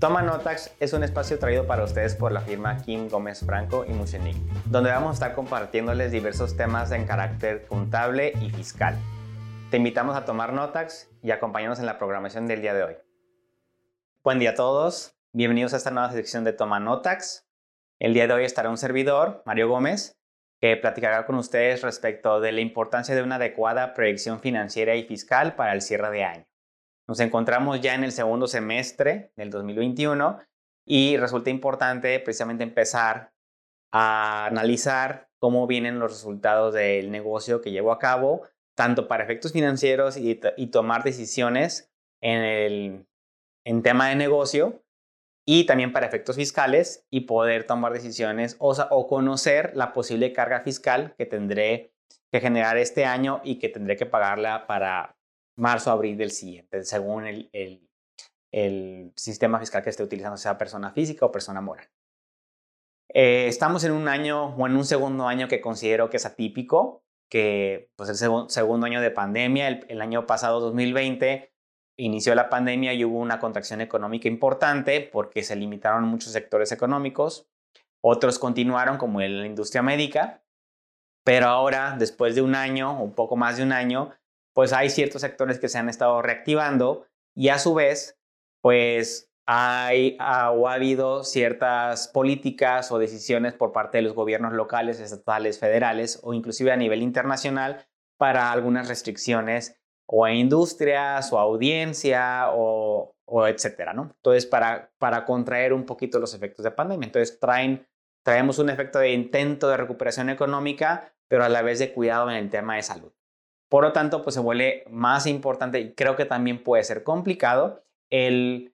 Toma Notax es un espacio traído para ustedes por la firma Kim Gómez Franco y Musenik, donde vamos a estar compartiéndoles diversos temas en carácter contable y fiscal. Te invitamos a tomar Notax y acompañarnos en la programación del día de hoy. Buen día a todos, bienvenidos a esta nueva sección de Toma Notax. El día de hoy estará un servidor, Mario Gómez, que platicará con ustedes respecto de la importancia de una adecuada proyección financiera y fiscal para el cierre de año. Nos encontramos ya en el segundo semestre del 2021 y resulta importante precisamente empezar a analizar cómo vienen los resultados del negocio que llevo a cabo, tanto para efectos financieros y, tomar decisiones en el en tema de negocio y también para efectos fiscales y poder tomar decisiones o, o conocer la posible carga fiscal que tendré que generar este año y que tendré que pagarla para marzo, abril del siguiente, según el, sistema fiscal que esté utilizando, sea persona física o persona moral. Eh, estamos en un año o en un segundo año que considero que es atípico, que pues el segundo año de pandemia, el, el, año pasado 2020, inició la pandemia y hubo una contracción económica importante porque se limitaron muchos sectores económicos, otros continuaron como la industria médica, pero ahora, después de un año, un poco más de un año, pues hay ciertos sectores que se han estado reactivando y a su vez, pues hay ha, o ha habido ciertas políticas o decisiones por parte de los gobiernos locales, estatales, federales o inclusive a nivel internacional para algunas restricciones o a industrias o a audiencia o, o etcétera, ¿no? Entonces, para, para contraer un poquito los efectos de pandemia. Entonces, traen, traemos un efecto de intento de recuperación económica, pero a la vez de cuidado en el tema de salud. Por lo tanto, pues se vuelve más importante y creo que también puede ser complicado el,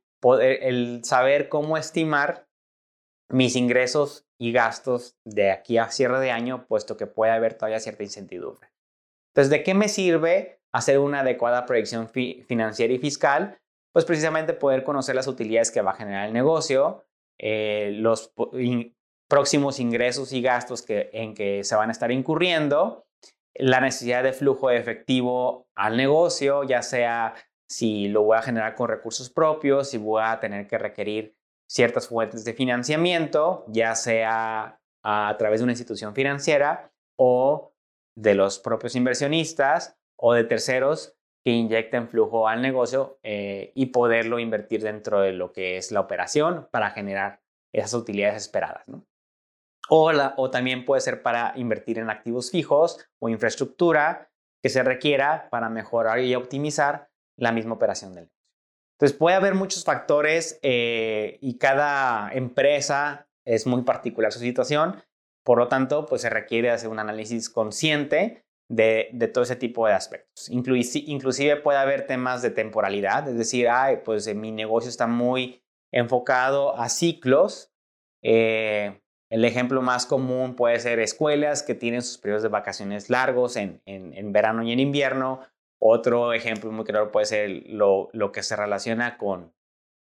saber cómo estimar mis ingresos y gastos de aquí a cierre de año, puesto que puede haber todavía cierta incertidumbre. Entonces, ¿de qué me sirve hacer una adecuada proyección financiera y fiscal? Pues precisamente poder conocer las utilidades que va a generar el negocio, eh, los próximos ingresos y gastos que, en que se van a estar incurriendo, la necesidad de flujo de efectivo al negocio, ya sea si lo voy a generar con recursos propios, si voy a tener que requerir ciertas fuentes de financiamiento, ya sea a través de una institución financiera o de los propios inversionistas o de terceros que inyecten flujo al negocio eh, y poderlo invertir dentro de lo que es la operación para generar esas utilidades esperadas. ¿no? O, también puede ser para invertir en activos fijos o infraestructura que se requiera para mejorar y optimizar la misma operación del. Entonces puede haber muchos factores eh, y cada empresa es muy particular su situación. Por lo tanto, pues se requiere hacer un análisis consciente de, todo ese tipo de aspectos. inclusive puede haber temas de temporalidad, es decir, Ay, pues mi negocio está muy enfocado a ciclos. Eh, el ejemplo más común puede ser escuelas que tienen sus periodos de vacaciones largos en, verano y en invierno. Otro ejemplo muy claro puede ser lo, que se relaciona con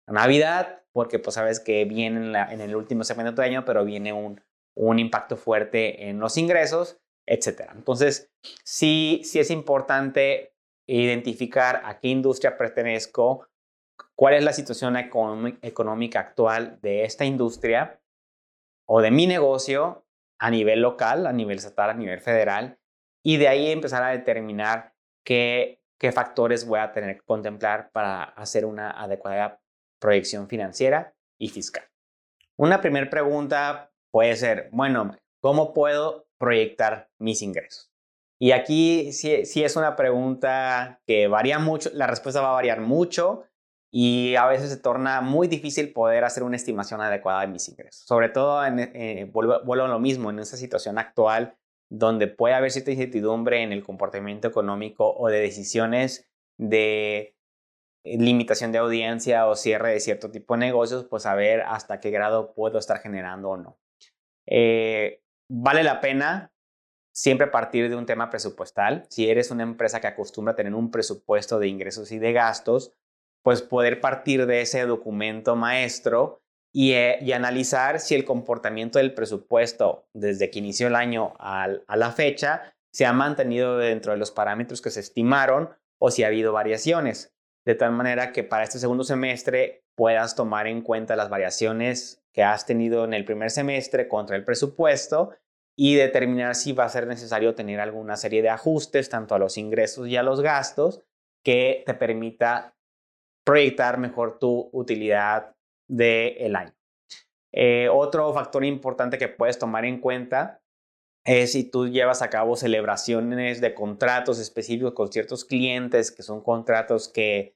Navidad, porque pues sabes que viene en, el último segmento de año, pero viene un, un impacto fuerte en los ingresos, etc. Entonces, sí, sí es importante identificar a qué industria pertenezco, cuál es la situación económica actual de esta industria o de mi negocio a nivel local, a nivel estatal, a nivel federal, y de ahí empezar a determinar qué, qué factores voy a tener que contemplar para hacer una adecuada proyección financiera y fiscal. Una primera pregunta puede ser, bueno, ¿cómo puedo proyectar mis ingresos? Y aquí sí, sí, es una pregunta que varía mucho, la respuesta va a variar mucho y a veces se torna muy difícil poder hacer una estimación adecuada de mis ingresos. Sobre todo, en, eh, vuelvo, a lo mismo, en esa situación actual donde puede haber cierta incertidumbre en el comportamiento económico o de decisiones de limitación de audiencia o cierre de cierto tipo de negocios, pues a ver hasta qué grado puedo estar generando o no. Eh, vale la pena siempre partir de un tema presupuestal. Si eres una empresa que acostumbra a tener un presupuesto de ingresos y de gastos, pues poder partir de ese documento maestro eh, y, analizar si el comportamiento del presupuesto desde que inició el año a la fecha se ha mantenido dentro de los parámetros que se estimaron o si ha habido variaciones. De tal manera que para este segundo semestre puedas tomar en cuenta las variaciones que has tenido en el primer semestre contra el presupuesto y determinar si va a ser necesario tener alguna serie de ajustes tanto a los ingresos y a los gastos que te permita proyectar mejor tu utilidad del año. Eh, otro factor importante que puedes tomar en cuenta es si tú llevas a cabo celebraciones de contratos específicos con ciertos clientes, que son contratos que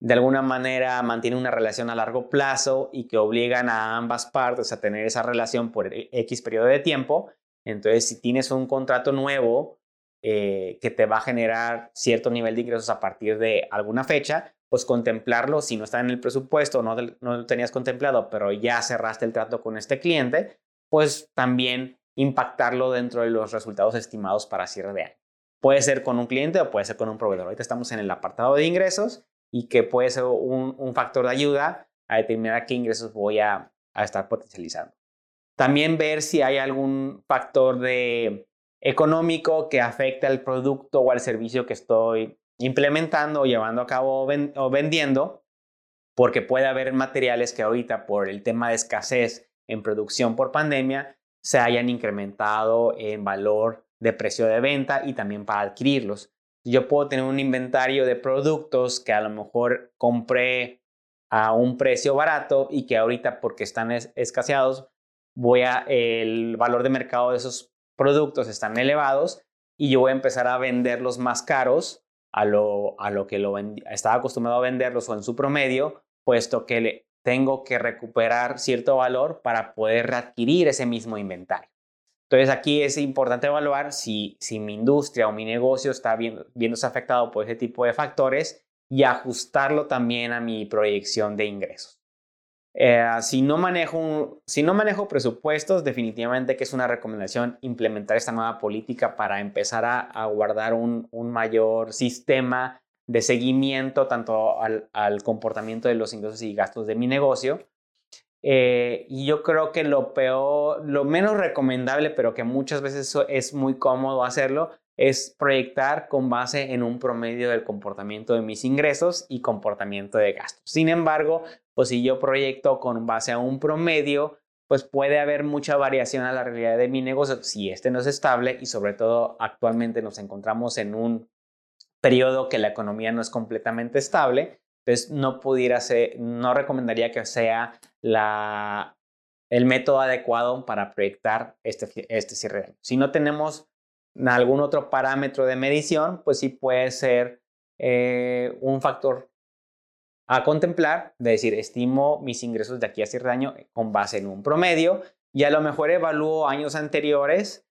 de alguna manera mantienen una relación a largo plazo y que obligan a ambas partes a tener esa relación por X periodo de tiempo. Entonces, si tienes un contrato nuevo eh, que te va a generar cierto nivel de ingresos a partir de alguna fecha, pues contemplarlo, si no está en el presupuesto, no, no lo tenías contemplado, pero ya cerraste el trato con este cliente, pues también impactarlo dentro de los resultados estimados para cierre de año. Puede ser con un cliente o puede ser con un proveedor. Ahorita estamos en el apartado de ingresos y que puede ser un, factor de ayuda a determinar qué ingresos voy a, a estar potencializando. También ver si hay algún factor de económico que afecte al producto o al servicio que estoy implementando o llevando a cabo o vendiendo, porque puede haber materiales que ahorita por el tema de escasez en producción por pandemia se hayan incrementado en valor de precio de venta y también para adquirirlos. Yo puedo tener un inventario de productos que a lo mejor compré a un precio barato y que ahorita porque están escaseados, voy a el valor de mercado de esos productos están elevados y yo voy a empezar a venderlos más caros a lo, a lo que lo estaba acostumbrado a venderlos o en su promedio, puesto que le, tengo que recuperar cierto valor para poder readquirir ese mismo inventario. Entonces aquí es importante evaluar si, si mi industria o mi negocio está viendo, viéndose afectado por ese tipo de factores y ajustarlo también a mi proyección de ingresos. Eh, si, no manejo si no manejo presupuestos, definitivamente que es una recomendación implementar esta nueva política para empezar a, guardar un, mayor sistema de seguimiento tanto al, al, comportamiento de los ingresos y gastos de mi negocio. Eh, y yo creo que lo peor, lo menos recomendable, pero que muchas veces es muy cómodo hacerlo, es proyectar con base en un promedio del comportamiento de mis ingresos y comportamiento de gastos. Sin embargo, pues si yo proyecto con base a un promedio, pues puede haber mucha variación a la realidad de mi negocio si este no es estable y sobre todo actualmente nos encontramos en un periodo que la economía no es completamente estable, entonces no pudiera no recomendaría que sea la, el método adecuado para proyectar este, este cierre. Si no tenemos algún otro parámetro de medición, pues sí puede ser eh, un factor a contemplar, de decir, estimo mis ingresos de aquí a cierre de año con base en un promedio y a lo mejor evalúo años anteriores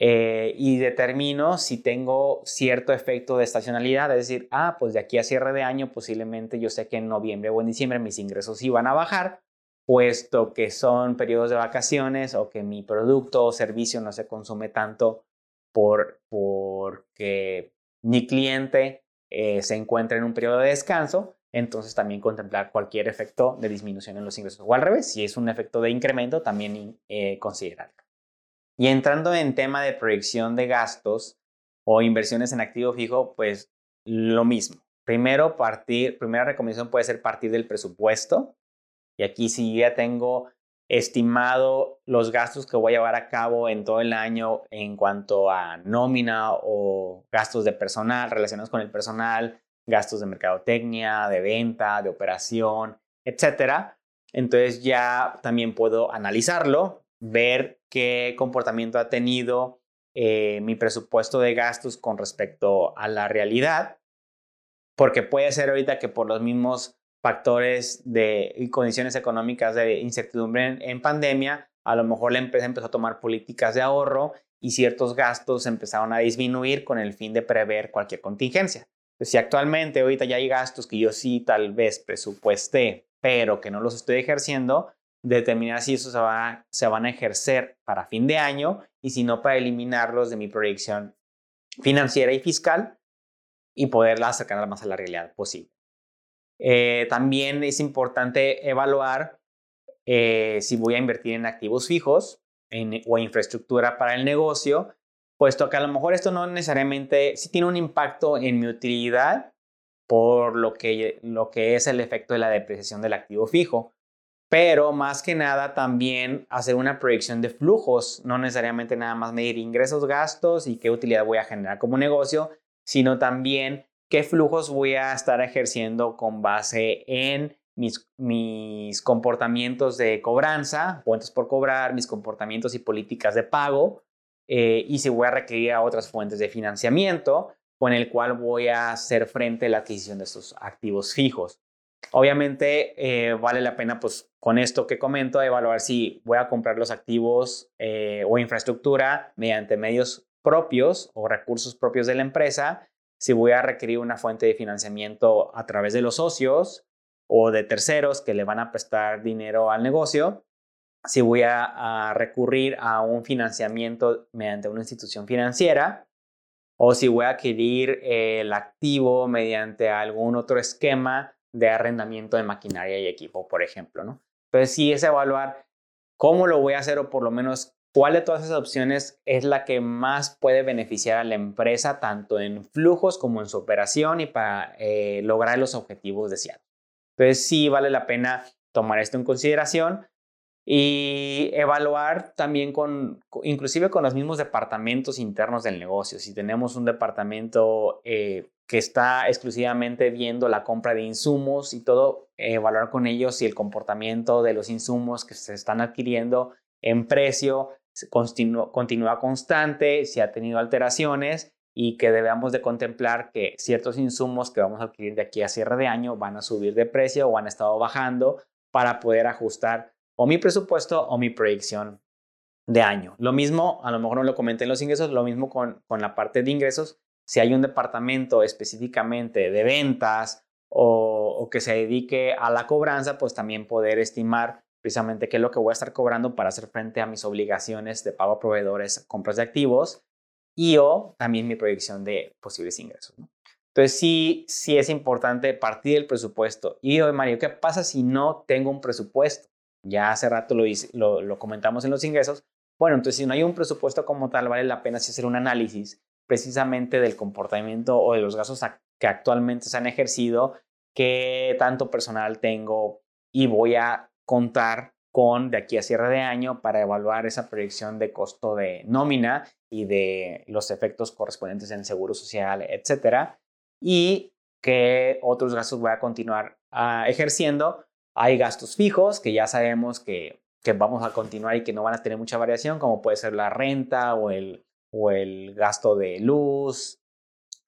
eh, y determino si tengo cierto efecto de estacionalidad, es decir, ah, pues de aquí a cierre de año posiblemente yo sé que en noviembre o en diciembre mis ingresos iban a bajar, puesto que son periodos de vacaciones o que mi producto o servicio no se consume tanto por porque mi cliente eh, se encuentra en un periodo de descanso, entonces también contemplar cualquier efecto de disminución en los ingresos o al revés, si es un efecto de incremento, también eh, considerarlo. Y entrando en tema de proyección de gastos o inversiones en activo fijo, pues lo mismo. Primero, partir, primera recomendación puede ser partir del presupuesto. Y aquí si ya tengo estimado los gastos que voy a llevar a cabo en todo el año en cuanto a nómina o gastos de personal relacionados con el personal, gastos de mercadotecnia, de venta, de operación, etcétera. Entonces ya también puedo analizarlo, ver qué comportamiento ha tenido eh, mi presupuesto de gastos con respecto a la realidad, porque puede ser ahorita que por los mismos factores de condiciones económicas de incertidumbre en, pandemia, a lo mejor la empresa empezó a tomar políticas de ahorro y ciertos gastos empezaron a disminuir con el fin de prever cualquier contingencia. si actualmente ahorita ya hay gastos que yo sí tal vez presupuesté, pero que no los estoy ejerciendo, determinar si eso se, van a ejercer para fin de año y si no para eliminarlos de mi proyección financiera y fiscal y poderla acercar más a la realidad posible. Eh, también es importante evaluar eh, si voy a invertir en activos fijos o infraestructura para el negocio, puesto que a lo mejor esto no necesariamente, sí tiene un impacto en mi utilidad, por lo que, lo que es el efecto de la depreciación del activo fijo. Pero más que nada también hacer una proyección de flujos, no necesariamente nada más medir ingresos, gastos y qué utilidad voy a generar como negocio, sino también qué flujos voy a estar ejerciendo con base en mis, mis comportamientos de cobranza, cuentas por cobrar, mis comportamientos y políticas de pago, eh, y si voy a requerir a otras fuentes de financiamiento con el cual voy a hacer frente a la adquisición de estos activos fijos. Obviamente eh, vale la pena, pues con esto que comento, evaluar si voy a comprar los activos eh, o infraestructura mediante medios propios o recursos propios de la empresa, si voy a requerir una fuente de financiamiento a través de los socios o de terceros que le van a prestar dinero al negocio, si voy a, recurrir a un financiamiento mediante una institución financiera o si voy a adquirir el activo mediante algún otro esquema de arrendamiento de maquinaria y equipo, por ejemplo, ¿no? Entonces, sí es evaluar cómo lo voy a hacer o por lo menos cuál de todas esas opciones es la que más puede beneficiar a la empresa, tanto en flujos como en su operación y para eh, lograr los objetivos deseados. Entonces, sí vale la pena tomar esto en consideración y evaluar también con, inclusive con los mismos departamentos internos del negocio. Si tenemos un departamento eh, que está exclusivamente viendo la compra de insumos y todo, evaluar con ellos si el comportamiento de los insumos que se están adquiriendo en precio continúa, constante, si ha tenido alteraciones y que debemos de contemplar que ciertos insumos que vamos a adquirir de aquí a cierre de año van a subir de precio o han estado bajando para poder ajustar o mi presupuesto o mi proyección de año. Lo mismo, a lo mejor no lo comenté en los ingresos, lo mismo con, con la parte de ingresos. Si hay un departamento específicamente de ventas o, que se dedique a la cobranza, pues también poder estimar precisamente qué es lo que voy a estar cobrando para hacer frente a mis obligaciones de pago a proveedores, compras de activos y o también mi proyección de posibles ingresos. Entonces sí, sí es importante partir del presupuesto. Y hoy, Mario, ¿qué pasa si no tengo un presupuesto? Ya hace rato lo, lo, comentamos en los ingresos. Bueno, entonces si no hay un presupuesto como tal, vale la pena hacer un análisis precisamente del comportamiento o de los gastos que actualmente se han ejercido, qué tanto personal tengo y voy a contar con de aquí a cierre de año para evaluar esa proyección de costo de nómina y de los efectos correspondientes en seguro social, etcétera, y qué otros gastos voy a continuar ah, ejerciendo hay gastos fijos que ya sabemos que, vamos a continuar y que no van a tener mucha variación, como puede ser la renta o el, o el gasto de luz,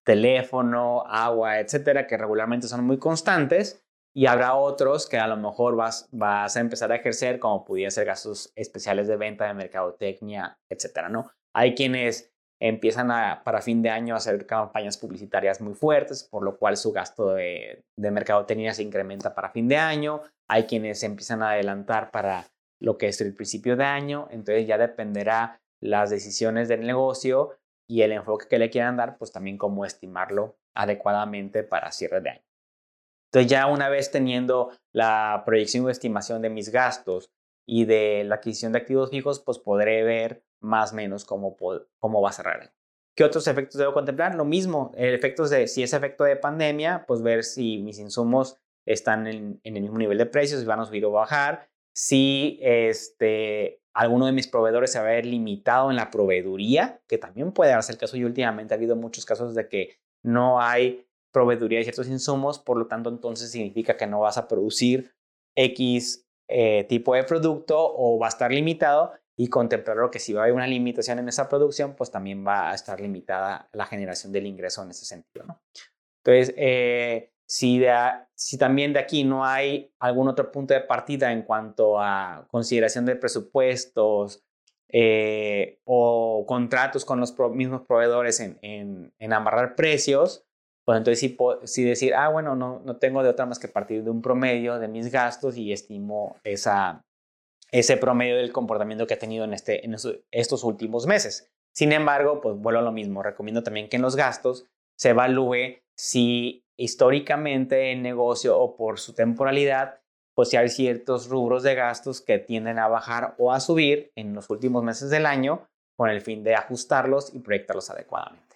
teléfono, agua, etcétera, que regularmente son muy constantes. Y habrá otros que a lo mejor vas, vas a empezar a ejercer, como pudiera ser gastos especiales de venta, de mercadotecnia, etcétera, ¿no? Hay quienes empiezan a, para fin de año a hacer campañas publicitarias muy fuertes, por lo cual su gasto de, de mercadotecnia se incrementa para fin de año. Hay quienes empiezan a adelantar para lo que es el principio de año, entonces ya dependerá las decisiones del negocio y el enfoque que le quieran dar, pues también cómo estimarlo adecuadamente para cierre de año. Entonces ya una vez teniendo la proyección o estimación de mis gastos y de la adquisición de activos fijos, pues podré ver más o menos cómo, cómo va a cerrar. ¿Qué otros efectos debo contemplar? Lo mismo, el efecto de, si es efecto de pandemia, pues ver si mis insumos están en, el mismo nivel de precios, si van a subir o bajar, si este, alguno de mis proveedores se va a ver limitado en la proveeduría, que también puede darse el caso y últimamente ha habido muchos casos de que no hay proveeduría de ciertos insumos, por lo tanto entonces significa que no vas a producir X eh, tipo de producto o va a estar limitado y contemplar lo que si va a haber una limitación en esa producción, pues también va a estar limitada la generación del ingreso en ese sentido. ¿no? Entonces, eh, si, también de aquí no hay algún otro punto de partida en cuanto a consideración de presupuestos eh, o contratos con los mismos proveedores en, amarrar precios, pues entonces sí, sí, decir, ah, bueno, no, no tengo de otra más que partir de un promedio de mis gastos y estimo esa, ese promedio del comportamiento que ha tenido en, este, en estos últimos meses. Sin embargo, pues vuelvo a lo mismo, recomiendo también que en los gastos se evalúe si históricamente el negocio o por su temporalidad, pues si hay ciertos rubros de gastos que tienden a bajar o a subir en los últimos meses del año con el fin de ajustarlos y proyectarlos adecuadamente.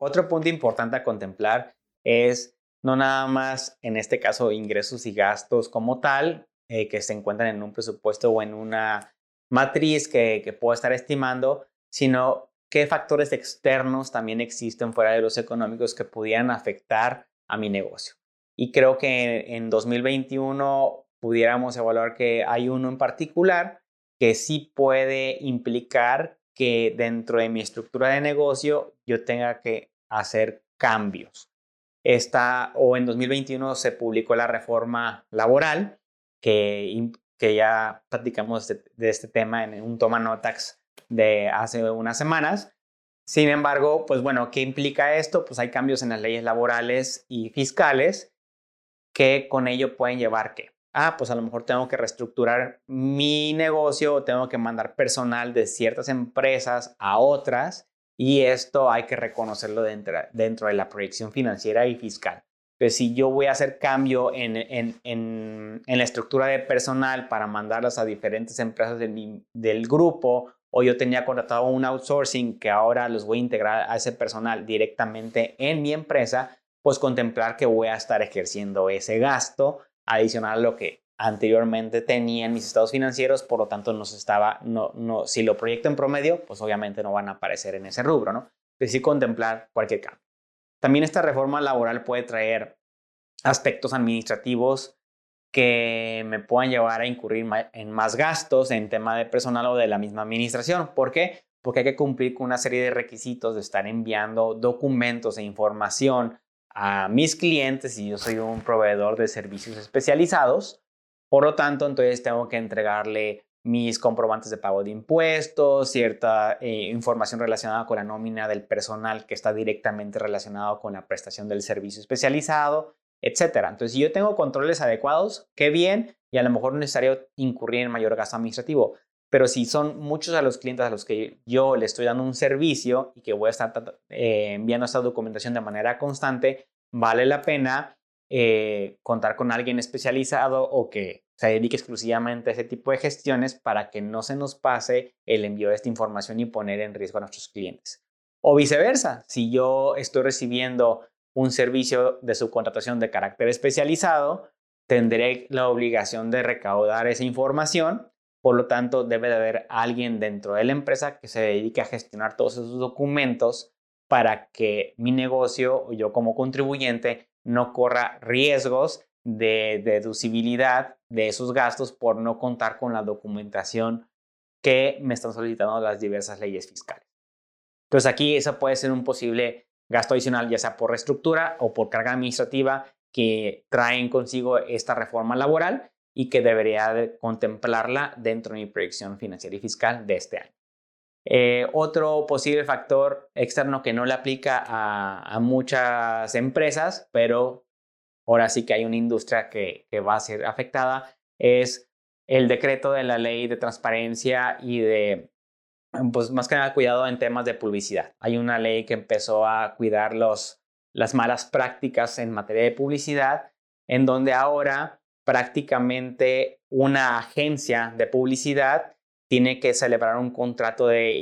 Otro punto importante a contemplar es no nada más, en este caso, ingresos y gastos como tal, eh, que se encuentran en un presupuesto o en una matriz que, que puedo estar estimando, sino qué factores externos también existen fuera de los económicos que pudieran afectar a mi negocio. Y creo que en 2021 pudiéramos evaluar que hay uno en particular que sí puede implicar que dentro de mi estructura de negocio yo tenga que hacer cambios. Esta, o en 2021 se publicó la reforma laboral, que, que ya platicamos de, este tema en un toma notax de hace unas semanas. Sin embargo, pues bueno, ¿qué implica esto? Pues hay cambios en las leyes laborales y fiscales que con ello pueden llevar que, ah, pues a lo mejor tengo que reestructurar mi negocio o tengo que mandar personal de ciertas empresas a otras y esto hay que reconocerlo dentro, dentro de la proyección financiera y fiscal. Entonces, si yo voy a hacer cambio en, en, en, la estructura de personal para mandarlas a diferentes empresas del, del grupo o yo tenía contratado un outsourcing que ahora los voy a integrar a ese personal directamente en mi empresa, pues contemplar que voy a estar ejerciendo ese gasto adicional a lo que anteriormente tenía en mis estados financieros, por lo tanto no estaba, no, no, si lo proyecto en promedio, pues obviamente no van a aparecer en ese rubro, ¿no? Sí contemplar cualquier cambio. También esta reforma laboral puede traer aspectos administrativos que me puedan llevar a incurrir en más gastos en tema de personal o de la misma administración. ¿Por qué? Porque hay que cumplir con una serie de requisitos de estar enviando documentos e información a mis clientes y yo soy un proveedor de servicios especializados. Por lo tanto, entonces tengo que entregarle mis comprobantes de pago de impuestos, cierta eh, información relacionada con la nómina del personal que está directamente relacionado con la prestación del servicio especializado, etcétera. Entonces, si yo tengo controles adecuados, qué bien, y a lo mejor no es necesario incurrir en mayor gasto administrativo. Pero si son muchos a los clientes a los que yo le estoy dando un servicio y que voy a estar eh, enviando esta documentación de manera constante, vale la pena eh, contar con alguien especializado o que se dedique exclusivamente a ese tipo de gestiones para que no se nos pase el envío de esta información y poner en riesgo a nuestros clientes. O viceversa, si yo estoy recibiendo un servicio de subcontratación de carácter especializado, tendré la obligación de recaudar esa información. Por lo tanto, debe de haber alguien dentro de la empresa que se dedique a gestionar todos esos documentos para que mi negocio o yo como contribuyente no corra riesgos de deducibilidad de esos gastos por no contar con la documentación que me están solicitando las diversas leyes fiscales. Entonces aquí eso puede ser un posible gasto adicional, ya sea por reestructura o por carga administrativa que traen consigo esta reforma laboral y que debería contemplarla dentro de mi proyección financiera y fiscal de este año. Eh, otro posible factor externo que no le aplica a, muchas empresas, pero ahora sí que hay una industria que, que va a ser afectada, es el decreto de la ley de transparencia y de pues más que nada cuidado en temas de publicidad. Hay una ley que empezó a cuidar los, las malas prácticas en materia de publicidad, en donde ahora prácticamente una agencia de publicidad tiene que celebrar un contrato de,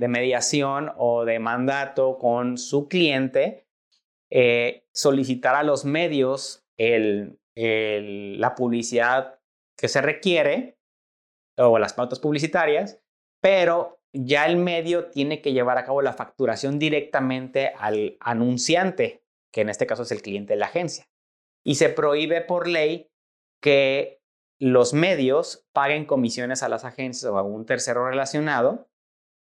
de mediación o de mandato con su cliente, eh, solicitar a los medios la publicidad que se requiere o las pautas publicitarias, pero ya el medio tiene que llevar a cabo la facturación directamente al anunciante, que en este caso es el cliente de la agencia. Y se prohíbe por ley que los medios paguen comisiones a las agencias o a un tercero relacionado.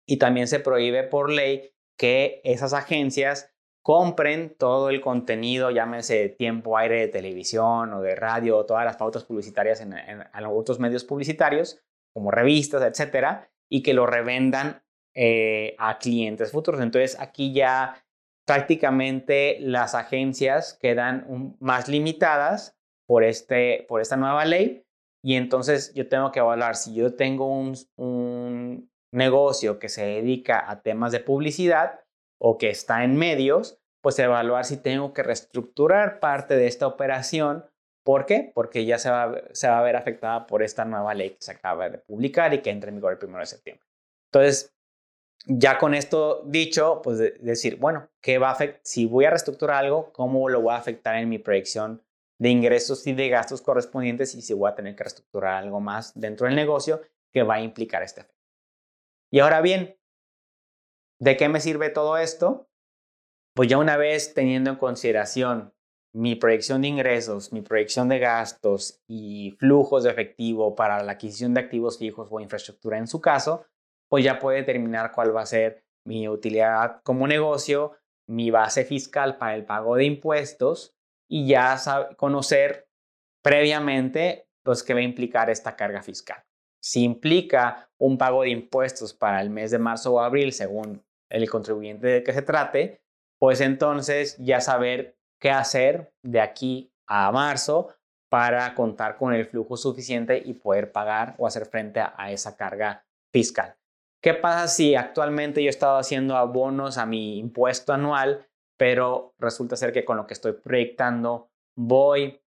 Y también se prohíbe por ley que esas agencias compren todo el contenido, llámese tiempo, aire de televisión o de radio, o todas las pautas publicitarias en, en, en otros medios publicitarios, como revistas, etcétera, y que lo revendan eh, a clientes futuros. Entonces aquí ya prácticamente las agencias quedan más limitadas por, este, por esta nueva ley y entonces yo tengo que evaluar si yo tengo un, un negocio que se dedica a temas de publicidad o que está en medios, pues evaluar si tengo que reestructurar parte de esta operación ¿Por qué? Porque ya se va, va a ver afectada por esta nueva ley que se acaba de publicar y que entra en vigor el 1 de septiembre. Entonces, ya con esto dicho, pues decir, bueno, ¿qué va a? Si voy a reestructurar algo, ¿cómo lo voy a afectar en mi proyección de ingresos y de gastos correspondientes? Y si voy a tener que reestructurar algo más dentro del negocio que va a implicar este efecto. Y ahora bien, ¿de qué me sirve todo esto? Pues ya una vez teniendo en consideración mi proyección de ingresos, mi proyección de gastos y flujos de efectivo para la adquisición de activos fijos o infraestructura en su caso, pues ya puede determinar cuál va a ser mi utilidad como negocio, mi base fiscal para el pago de impuestos y ya conocer previamente pues qué va a implicar esta carga fiscal. Si implica un pago de impuestos para el mes de marzo o abril, según el contribuyente de que se trate, pues entonces ya saber qué hacer de aquí a marzo para contar con el flujo suficiente y poder pagar o hacer frente a esa carga fiscal. ¿Qué pasa si actualmente yo he estado haciendo abonos a mi impuesto anual, pero resulta ser que con lo que estoy proyectando voy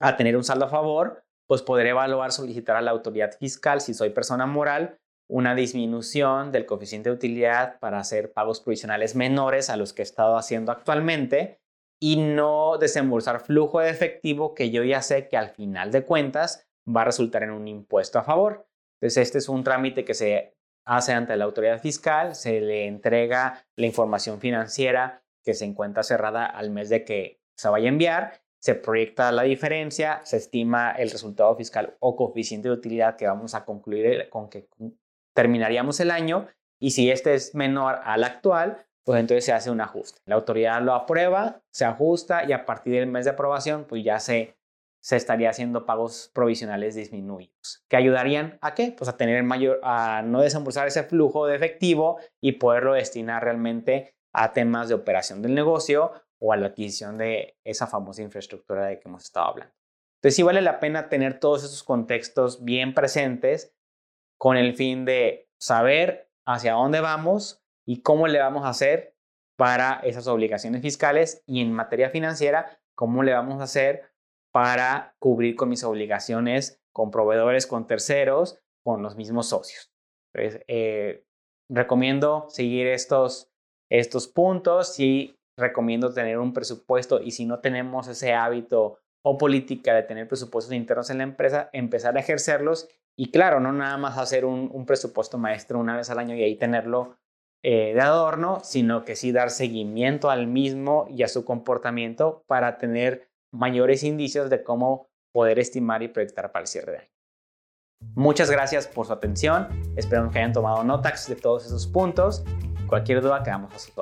a tener un saldo a favor? Pues podré evaluar, solicitar a la autoridad fiscal, si soy persona moral, una disminución del coeficiente de utilidad para hacer pagos provisionales menores a los que he estado haciendo actualmente y no desembolsar flujo de efectivo que yo ya sé que al final de cuentas va a resultar en un impuesto a favor. Entonces, este es un trámite que se hace ante la autoridad fiscal, se le entrega la información financiera que se encuentra cerrada al mes de que se vaya a enviar, se proyecta la diferencia, se estima el resultado fiscal o coeficiente de utilidad que vamos a concluir con que terminaríamos el año y si este es menor al actual, pues entonces se hace un ajuste. La autoridad lo aprueba, se ajusta y a partir del mes de aprobación, pues ya se se estaría haciendo pagos provisionales disminuidos, que ayudarían a qué? Pues a tener mayor, a no desembolsar ese flujo de efectivo y poderlo destinar realmente a temas de operación del negocio o a la adquisición de esa famosa infraestructura de que hemos estado hablando. Entonces sí vale la pena tener todos esos contextos bien presentes con el fin de saber hacia dónde vamos y cómo le vamos a hacer para esas obligaciones fiscales y en materia financiera, cómo le vamos a hacer para cubrir con mis obligaciones con proveedores, con terceros, con los mismos socios. Eh, recomiendo seguir estos, estos puntos y recomiendo tener un presupuesto y si no tenemos ese hábito o política de tener presupuestos internos en la empresa, empezar a ejercerlos y claro, no nada más hacer un, presupuesto maestro una vez al año y ahí tenerlo eh, de adorno, sino que sí dar seguimiento al mismo y a su comportamiento para tener mayores indicios de cómo poder estimar y proyectar para el cierre de año. Muchas gracias por su atención. Espero que hayan tomado notas de todos esos puntos. Cualquier duda quedamos a su